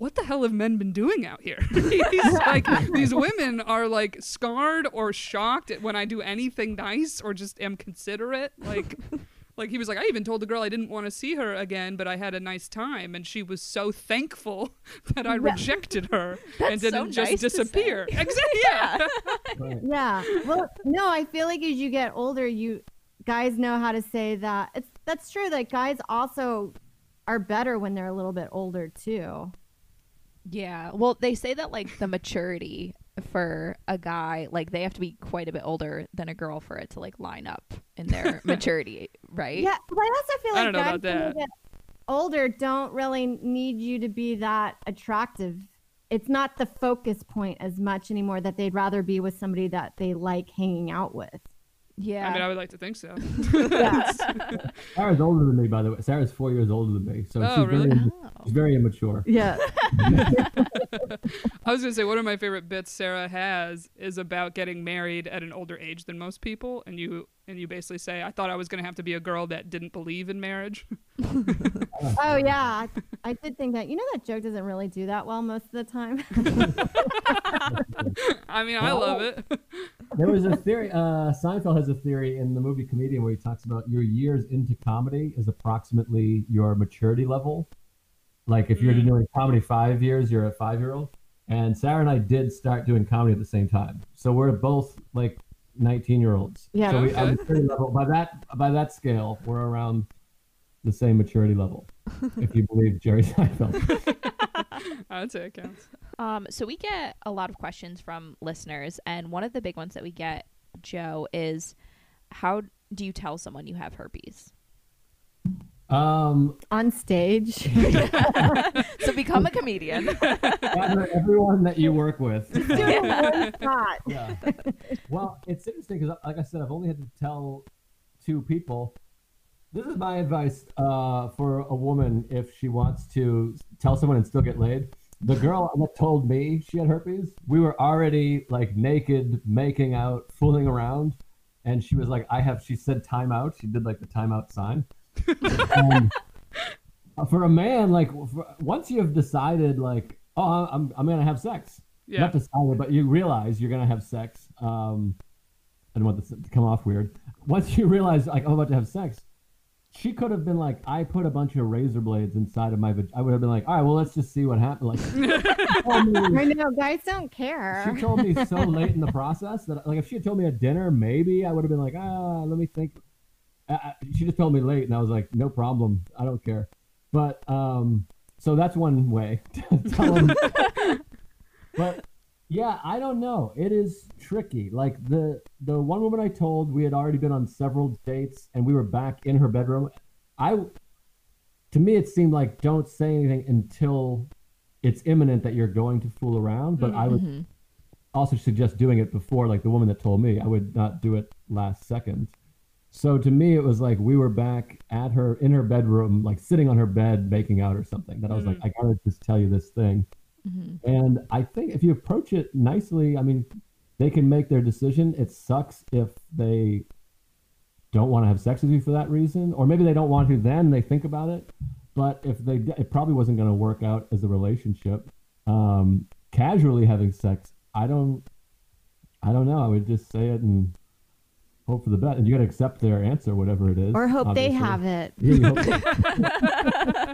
What the hell have men been doing out here? he's like, These women are like scarred or shocked when I do anything nice or just am considerate. Like, like he was like, I even told the girl I didn't want to see her again, but I had a nice time, and she was so thankful that I rejected her and didn't just nice to disappear. Exactly. Yeah. Yeah. Well, no, I feel like as you get older, you guys know how to say that. It's that's true. Like guys also are better when they're a little bit older too. Yeah. Well, they say that like the maturity for a guy, like they have to be quite a bit older than a girl for it to like line up in their maturity, right? Yeah, but I also feel like I like don't know guys about that. get older don't really need you to be that attractive. It's not the focus point as much anymore that they'd rather be with somebody that they like hanging out with. Yeah. I mean, I would like to think so. Yeah. Sarah's older than me, by the way. Sarah's four years older than me, so Oh, she's, really? very, Oh. she's very immature. yeah. I was gonna say one of my favorite bits Sarah has is about getting married at an older age than most people, and you and you basically say, "I thought I was gonna have to be a girl that didn't believe in marriage." Oh yeah. I, I did think that. You know that joke doesn't really do that well most of the time. I mean, I love it. There was a theory. Uh, Seinfeld has a theory in the movie Comedian where he talks about your years into comedy is approximately your maturity level. Like if you're Mm. doing comedy five years, you're a five year old. And Sarah and I did start doing comedy at the same time, so we're both like 19 year olds. Yeah. So we, Okay. maturity level by that by that scale, we're around the same maturity level, if you believe Jerry Seinfeld. I'd say it counts. Um, so we get a lot of questions from listeners, and one of the big ones that we get, Joe, is how do you tell someone you have herpes? Um, On stage. So Become a comedian. Everyone that you work with. Do one shot. yeah. Well, it's interesting because, like I said, I've only had to tell two people. This is my advice uh, for a woman if she wants to tell someone and still get laid. The girl that told me she had herpes, we were already like naked, making out, fooling around, and she was like, "I have." She said, "Time out." She did like the timeout sign. and for a man, like for, once you have decided, like, "Oh, I'm I'm gonna have sex," Yeah. not decided, but you realize you're gonna have sex. Um, I don't want this to come off weird. Once you realize, like, I'm about to have sex, she could have been like, I put a bunch of razor blades inside of my. Vag-. I would have been like, all right, well, let's just see what happens. Like, she told me- I know guys don't care. she told me so late in the process that, like, if she had told me at dinner, maybe I would have been like, ah, let me think. Uh, uh, she just told me late, and I was like, no problem, I don't care. But um, so that's one way to tell them. but yeah, I don't know. It is tricky. Like the the one woman I told, we had already been on several dates, and we were back in her bedroom. I, to me, it seemed like don't say anything until it's imminent that you're going to fool around. But I would Mhm. also suggest doing it before, like the woman that told me. I would not do it last second. So to me, it was like we were back at her in her bedroom, like sitting on her bed, making out or something. That I was like, I gotta just tell you this thing. Mhm. And I think if you approach it nicely, I mean, they can make their decision. It sucks if they don't want to have sex with you for that reason, or maybe they don't want to. Then they think about it. But if they, it probably wasn't going to work out as a relationship. Um, casually having sex, I don't, I don't know. I would just say it and hope for the best, and you got to accept their answer, whatever it is. or hope they have it. Yeah, you hope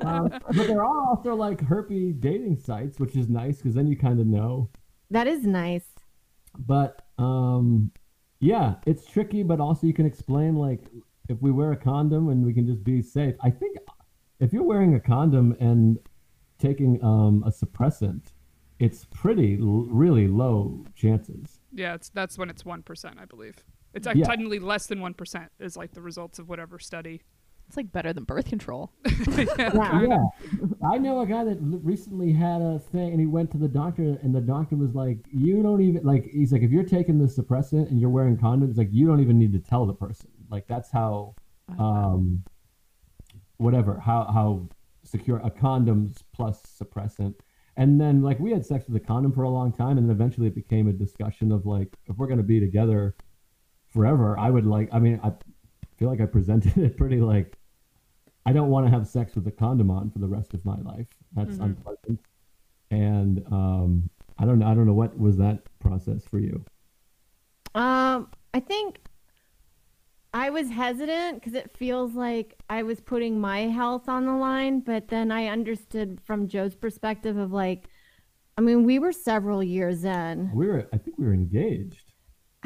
um, but there are also like herpy dating sites, which is nice because then you kind of know. That is nice. But um, yeah, it's tricky, but also you can explain like if we wear a condom and we can just be safe. I think if you're wearing a condom and taking um, a suppressant, it's pretty l- really low chances. Yeah, it's that's when it's one percent, I believe. It's Yeah. technically less than one percent is like the results of whatever study. It's like better than birth control. yeah, Yeah. Yeah, I know a guy that recently had a thing, and he went to the doctor, and the doctor was like, "You don't even like." He's like, "If you're taking the suppressant and you're wearing condoms, like you don't even need to tell the person. Like that's how, um, whatever, how how secure a condoms plus suppressant." And then like we had sex with a condom for a long time, and then eventually it became a discussion of like, if we're gonna be together forever, I would like. I mean, I feel like I presented it pretty like I don't want to have sex with a condom on for the rest of my life. That's Mhm. unpleasant. And um, I don't know. I don't know what was that process for you. Um, I think I was hesitant because it feels like I was putting my health on the line, but then I understood from Joe's perspective of like, I mean, we were several years in. We were. I think we were engaged.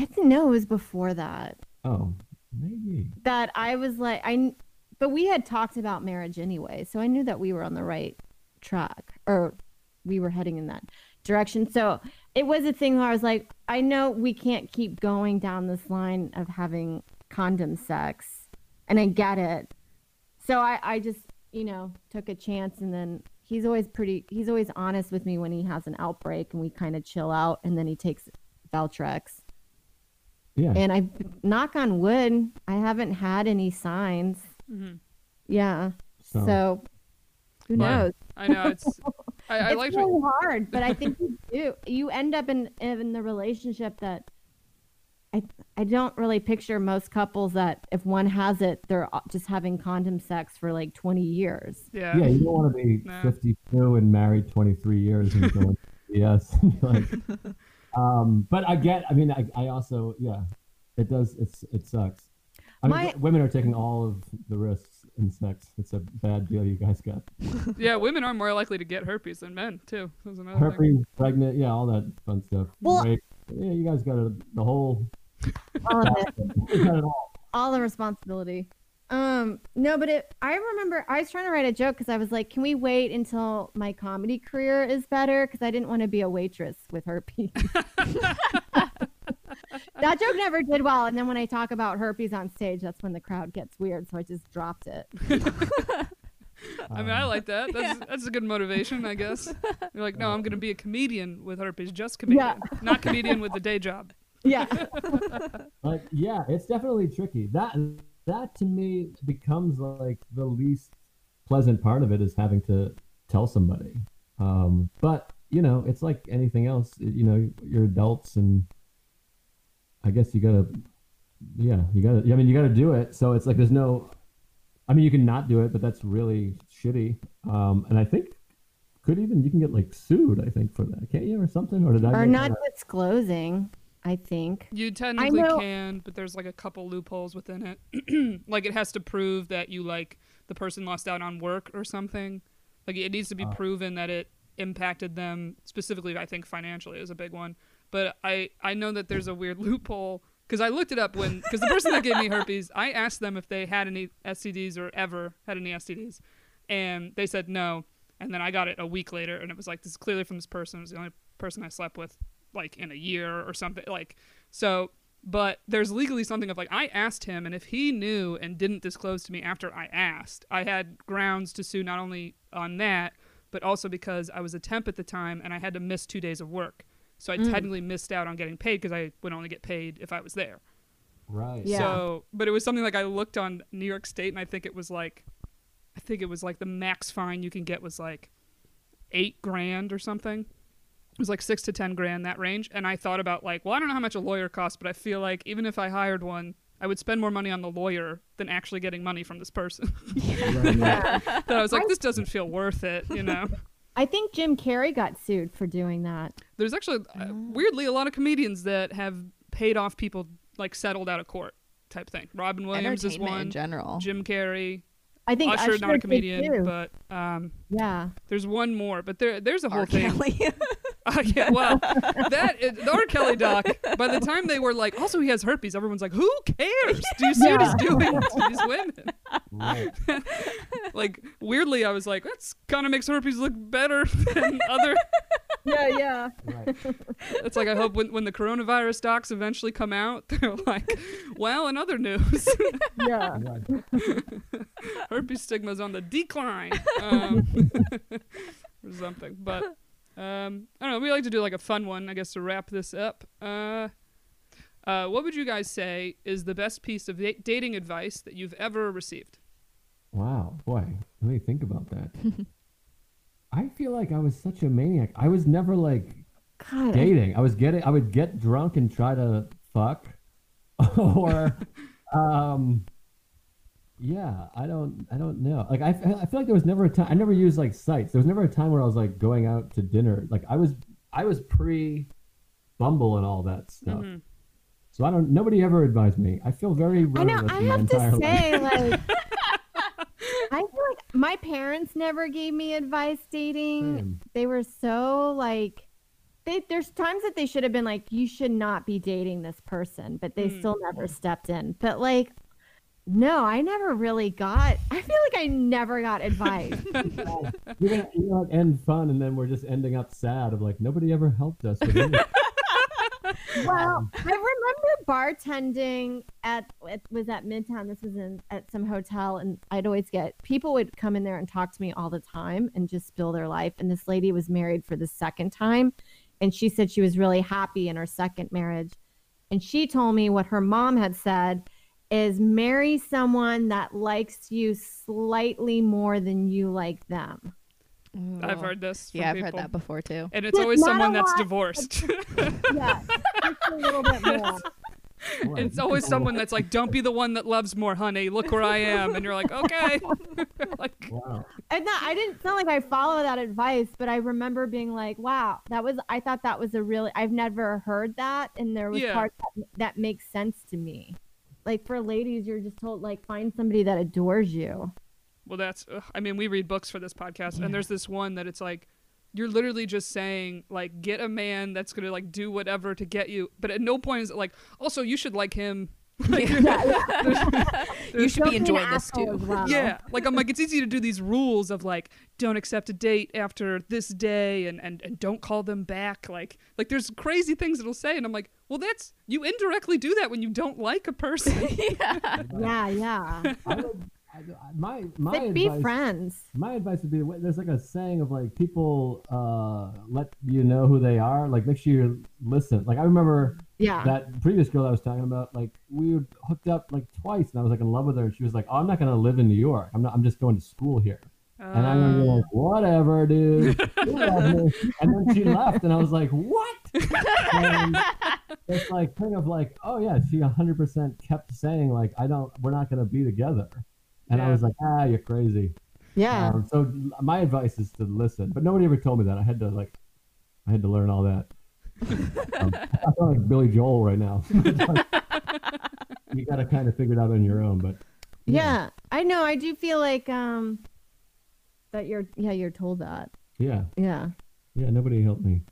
I didn't know it was before that. Oh, maybe. That I was like, I, but we had talked about marriage anyway, so I knew that we were on the right track or we were heading in that direction. So it was a thing where I was like, I know we can't keep going down this line of having condom sex, and I get it. So I, I just, you know, took a chance, and then he's always pretty, he's always honest with me when he has an outbreak, and we kind of chill out, and then he takes Valtrex. Yeah. And I, knock on wood, I haven't had any signs. Mhm. Yeah. So, So, who Right. knows? I know it's. I, I it's liked really what, hard, but I think you do. You end up in in the relationship that I I don't really picture most couples that if one has it, they're just having condom sex for like twenty years. yeah. yeah, you don't want to be No. 52 and married 23 years and going, yes. like, um, but I get. I mean, I, I also, yeah, it does. It's it sucks. I mean, My- women are taking all of the risks in sex. It's a bad deal you guys got. Yeah, women are more likely to get herpes than men too. That's another thing. Herpes, pregnant, yeah, all that fun stuff. Well- Rape. yeah, you guys got a, the whole. All of it, got it all. all the responsibility. Um, no, but it. I remember I was trying to write a joke because I was like, "Can we wait until my comedy career is better?" Because I didn't want to be a waitress with herpes. that joke never did well, and then when I talk about herpes on stage, that's when the crowd gets weird. So I just dropped it. I mean, I like that. That's that's a good motivation, I guess. You're like, no, I'm gonna be a comedian with herpes, just comedian, not comedian with the day job. Yeah. like yeah it's definitely tricky that that to me becomes like the least pleasant part of it is having to tell somebody. Um but you know it's like anything else. You know you're adults and i guess you gotta yeah you gotta i mean you gotta do it. So it's like there's no i mean you can not do it but that's really shitty. Um and i think could even you can get like sued i think for that can't you or something? Or did i or not that? disclosing, I think. You technically know- can, but there's like a couple loopholes within it. like it has to prove that you like the person lost out on work or something. Like it needs to be oh. proven that it impacted them specifically. I think financially is a big one. But I I know that there's a weird loophole because I looked it up when because the person that gave me herpes, I asked them if they had any STDs or ever had any STDs, and they said no. And then I got it a week later, and it was like this is clearly from this person. It was the only person I slept with like in a year or something. Like so, but there's legally something of like I asked him, and if he knew and didn't disclose to me after I asked, I had grounds to sue not only on that, but also because I was a temp at the time and I had to miss two days of work. So I mm. technically missed out on getting paid because I would only get paid if I was there. right Yeah. So, but it was something like I looked on New York State, and I think it was like, I think it was like the max fine you can get was like eight grand or something. It was like six to ten grand that range, and I thought about like, well, I don't know how much a lawyer costs, but I feel like even if I hired one, I would spend more money on the lawyer than actually getting money from this person. that I was like, this doesn't feel worth it, you know. I think Jim Carrey got sued for doing that. There's actually uh, weirdly a lot of comedians that have paid off people like settled out of court type thing. Robin Williams is Entertainment one. in general. Jim Carrey, I think Usher, Usher, not a comedian, but um, yeah. there's one more. But there, there's a whole R. thing. Kelly. Uh, yeah, well, that is, the R. Kelly doc. By the time they were like, also he has herpes, everyone's like, who cares? Do you see what he's doing to these women? right Like weirdly, I was like, that's kind of makes herpes look better than other. Yeah, yeah. right It's like I hope when when the coronavirus docs eventually come out, they're like, well, in other news, Yeah. Right stigma is on the decline, um, or something. But um, I don't know. We like to do like a fun one, I guess, to wrap this up. Uh, uh, what would you guys say is the best piece of da- dating advice that you've ever received? Wow, boy, let me think about that. I feel like I was such a maniac. I was never like God. Dating. I was getting. I would get drunk and try to fuck, or, um, yeah. I don't. I don't know. Like I, I feel like there was never a time. I never used like sites. There was never a time where I was like going out to dinner. Like I was. I was pre, Bumble and all that stuff. Mhm. So I don't. Nobody ever advised me. I feel very. I know. I have to entire life. say, like, I feel like my parents never gave me advice dating. Same. They were so like, they there's times that they should have been like, you should not be dating this person, but they Mm. still never stepped in. But like, no, I never really got. I feel like I never got advice. You're gonna, you're end fun, and then we're just ending up sad of like nobody ever helped us. Well, I remember bartending at it was at Midtown. This was in at some hotel, and I'd always get people would come in there and talk to me all the time and just spill their life. And this lady was married for the second time, and she said she was really happy in her second marriage. And she told me what her mom had said is marry someone that likes you slightly more than you like them. I've heard this. From Yeah, I've people. heard that before too. And it's But always someone that's lot. divorced. Yeah, just a little bit more. Boy, it's always someone that's like, "Don't be the one that loves more, honey. Look where I am." And you're like, "Okay." like, Wow. And not, I didn't sound like I follow that advice, but I remember being like, "Wow, that was." I thought that was a really. I've never heard that, and there was Yeah. parts that, that makes sense to me. Like for ladies, you're just told like find somebody that adores you. well, that's. Ugh. I mean, we read books for this podcast, and there's this one that it's like, you're literally just saying like, get a man that's gonna like do whatever to get you, but at no point is it like, also you should like him. Like, You should be enjoying this too. well. Yeah, like I'm like it's easy to do these rules of like don't accept a date after this day and and and don't call them back. Like like there's crazy things it'll say, and I'm like, well, that's you indirectly do that when you don't like a person. yeah, yeah. I would, I, my my be advice, friends. My advice would be there's like a saying of like people uh let you know who they are. Like make sure you listen. Like I remember Yeah. that previous girl I was talking about. Like we were hooked up like twice, and I was like in love with her. And she was like, "Oh, I'm not gonna live in New York. I'm not. I'm just going to school here." And I remember Uh, like, whatever, dude. And then she left, and I was like, what? And it's like kind of like, oh yeah, she 100% kept saying like, I don't, we're not gonna be together. And I was like, ah, you're crazy. yeah. Um, so my advice is to listen, but nobody ever told me that. I had to like, I had to learn all that. um, I sound like Billy Joel right now. you got to kind of figure it out on your own, but yeah. I know. I do feel like um that you're yeah, you're told that. yeah, Yeah. yeah, nobody helped me.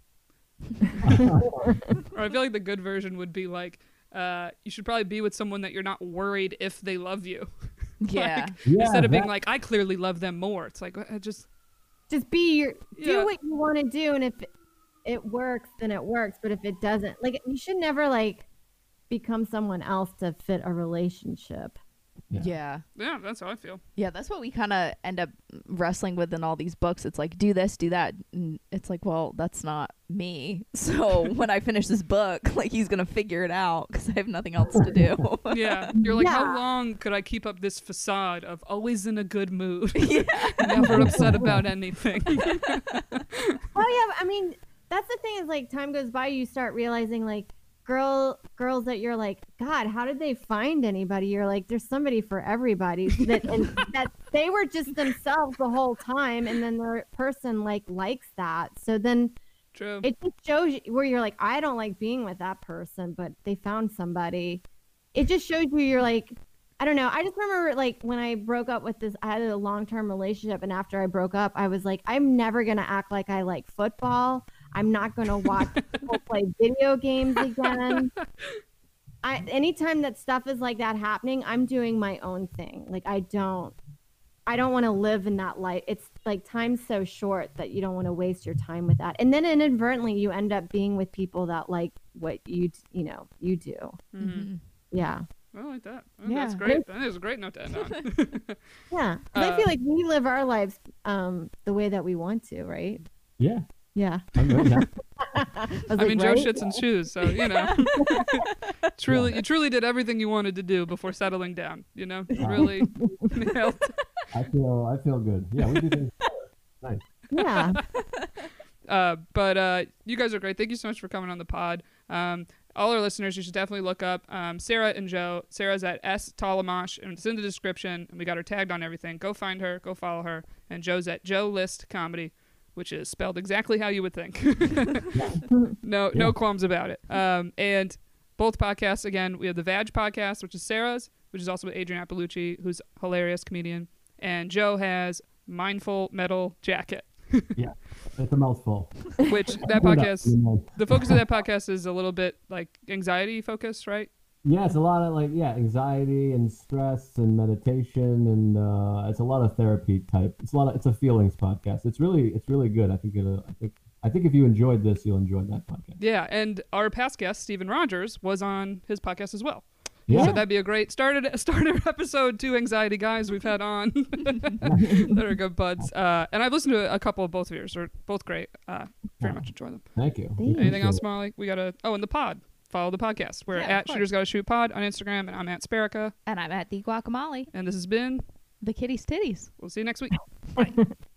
or I feel like the good version would be like, uh, you should probably be with someone that you're not worried if they love you. Yeah. Yeah, Instead of being that- like, I clearly love them more. It's like, uh, just Just be your do Yeah. what you want to do and if it works then it works, but if it doesn't, like you should never like become someone else to fit a relationship. Yeah. Yeah. yeah, that's how I feel. Yeah, that's what we kind of end up wrestling with in all these books. It's like, do this, do that. And it's like, well, that's not me. So when I finish this book, like, he's going to figure it out because I have nothing else to do. Yeah, you're like, how long could I keep up this facade of always in a good mood, yeah. never upset about anything? Oh yeah, I mean, that's the thing is like time goes by, you start realizing like girl girls that you're like, God, how did they find anybody? You're like, there's somebody for everybody. That and that they were just themselves the whole time, and then the person like likes that. So then True. it just shows you where you're like, I don't like being with that person, but they found somebody. It just shows you you're like, I don't know. I just remember like when I broke up with this, I had a long term relationship, and after I broke up, I was like, I'm never gonna act like I like football. I'm not gonna watch people play video games again. I anytime that stuff is like that happening, I'm doing my own thing. Like I don't I don't want to live in that life. It's like time's so short that you don't want to waste your time with that. And then inadvertently you end up being with people that like what you you know, you do. hmm Yeah. I like that. Oh, Yeah. That's great. That is a great note to end on. Yeah. 'Cause I Uh, feel like we live our lives um the way that we want to, right? Yeah, Yeah. I'm right now. I, was I like, mean, Joe right? shits in shoes, so you know, truly, you truly did everything you wanted to do before settling down. You know, You really nailed. I feel I feel good. Yeah, we do things. Nice. Yeah. Uh, but uh, you guys are great. Thank you so much for coming on the pod. Um, all our listeners, you should definitely look up um, Sarah and Joe. Sarah's at S Tollemache, and it's in the description. And we got her tagged on everything. Go find her. Go follow her. And Joe's at Joe List Comedy, which is spelled exactly how you would think. no, no qualms about it. Um, and both podcasts again. We have the Vag podcast, which is Sarah's, which is also with Adrienne Iapalucci, who's a hilarious comedian, and Joe has Mindful Metal Jacket, yeah, It's a mouthful. which that podcast the focus of that podcast is a little bit like anxiety focused, right? Yeah, it's a lot of like yeah, anxiety and stress and meditation and uh, it's a lot of therapy type. It's a lot of it's a feelings podcast. It's really it's really good. I think it. I think I think if you enjoyed this, you'll enjoy that podcast. Yeah, and our past guest Stephen Rogers was on his podcast as well. Yeah, So that'd be a great starter starter episode. Two anxiety guys we've had on that are good buds. Uh, and I've listened to a couple of both of yours. They're both great. Uh, very Wow. much enjoy them. thank you. Thank you. Anything else, Appreciate Molly? We got a Oh, and the pod. Follow the podcast. We're Yeah, of at course. Shooters Gotta Shoot Pod on Instagram, and I'm at Sparica. And I'm at the guacamole, And this has been. the kitty's titties. We'll see you next week.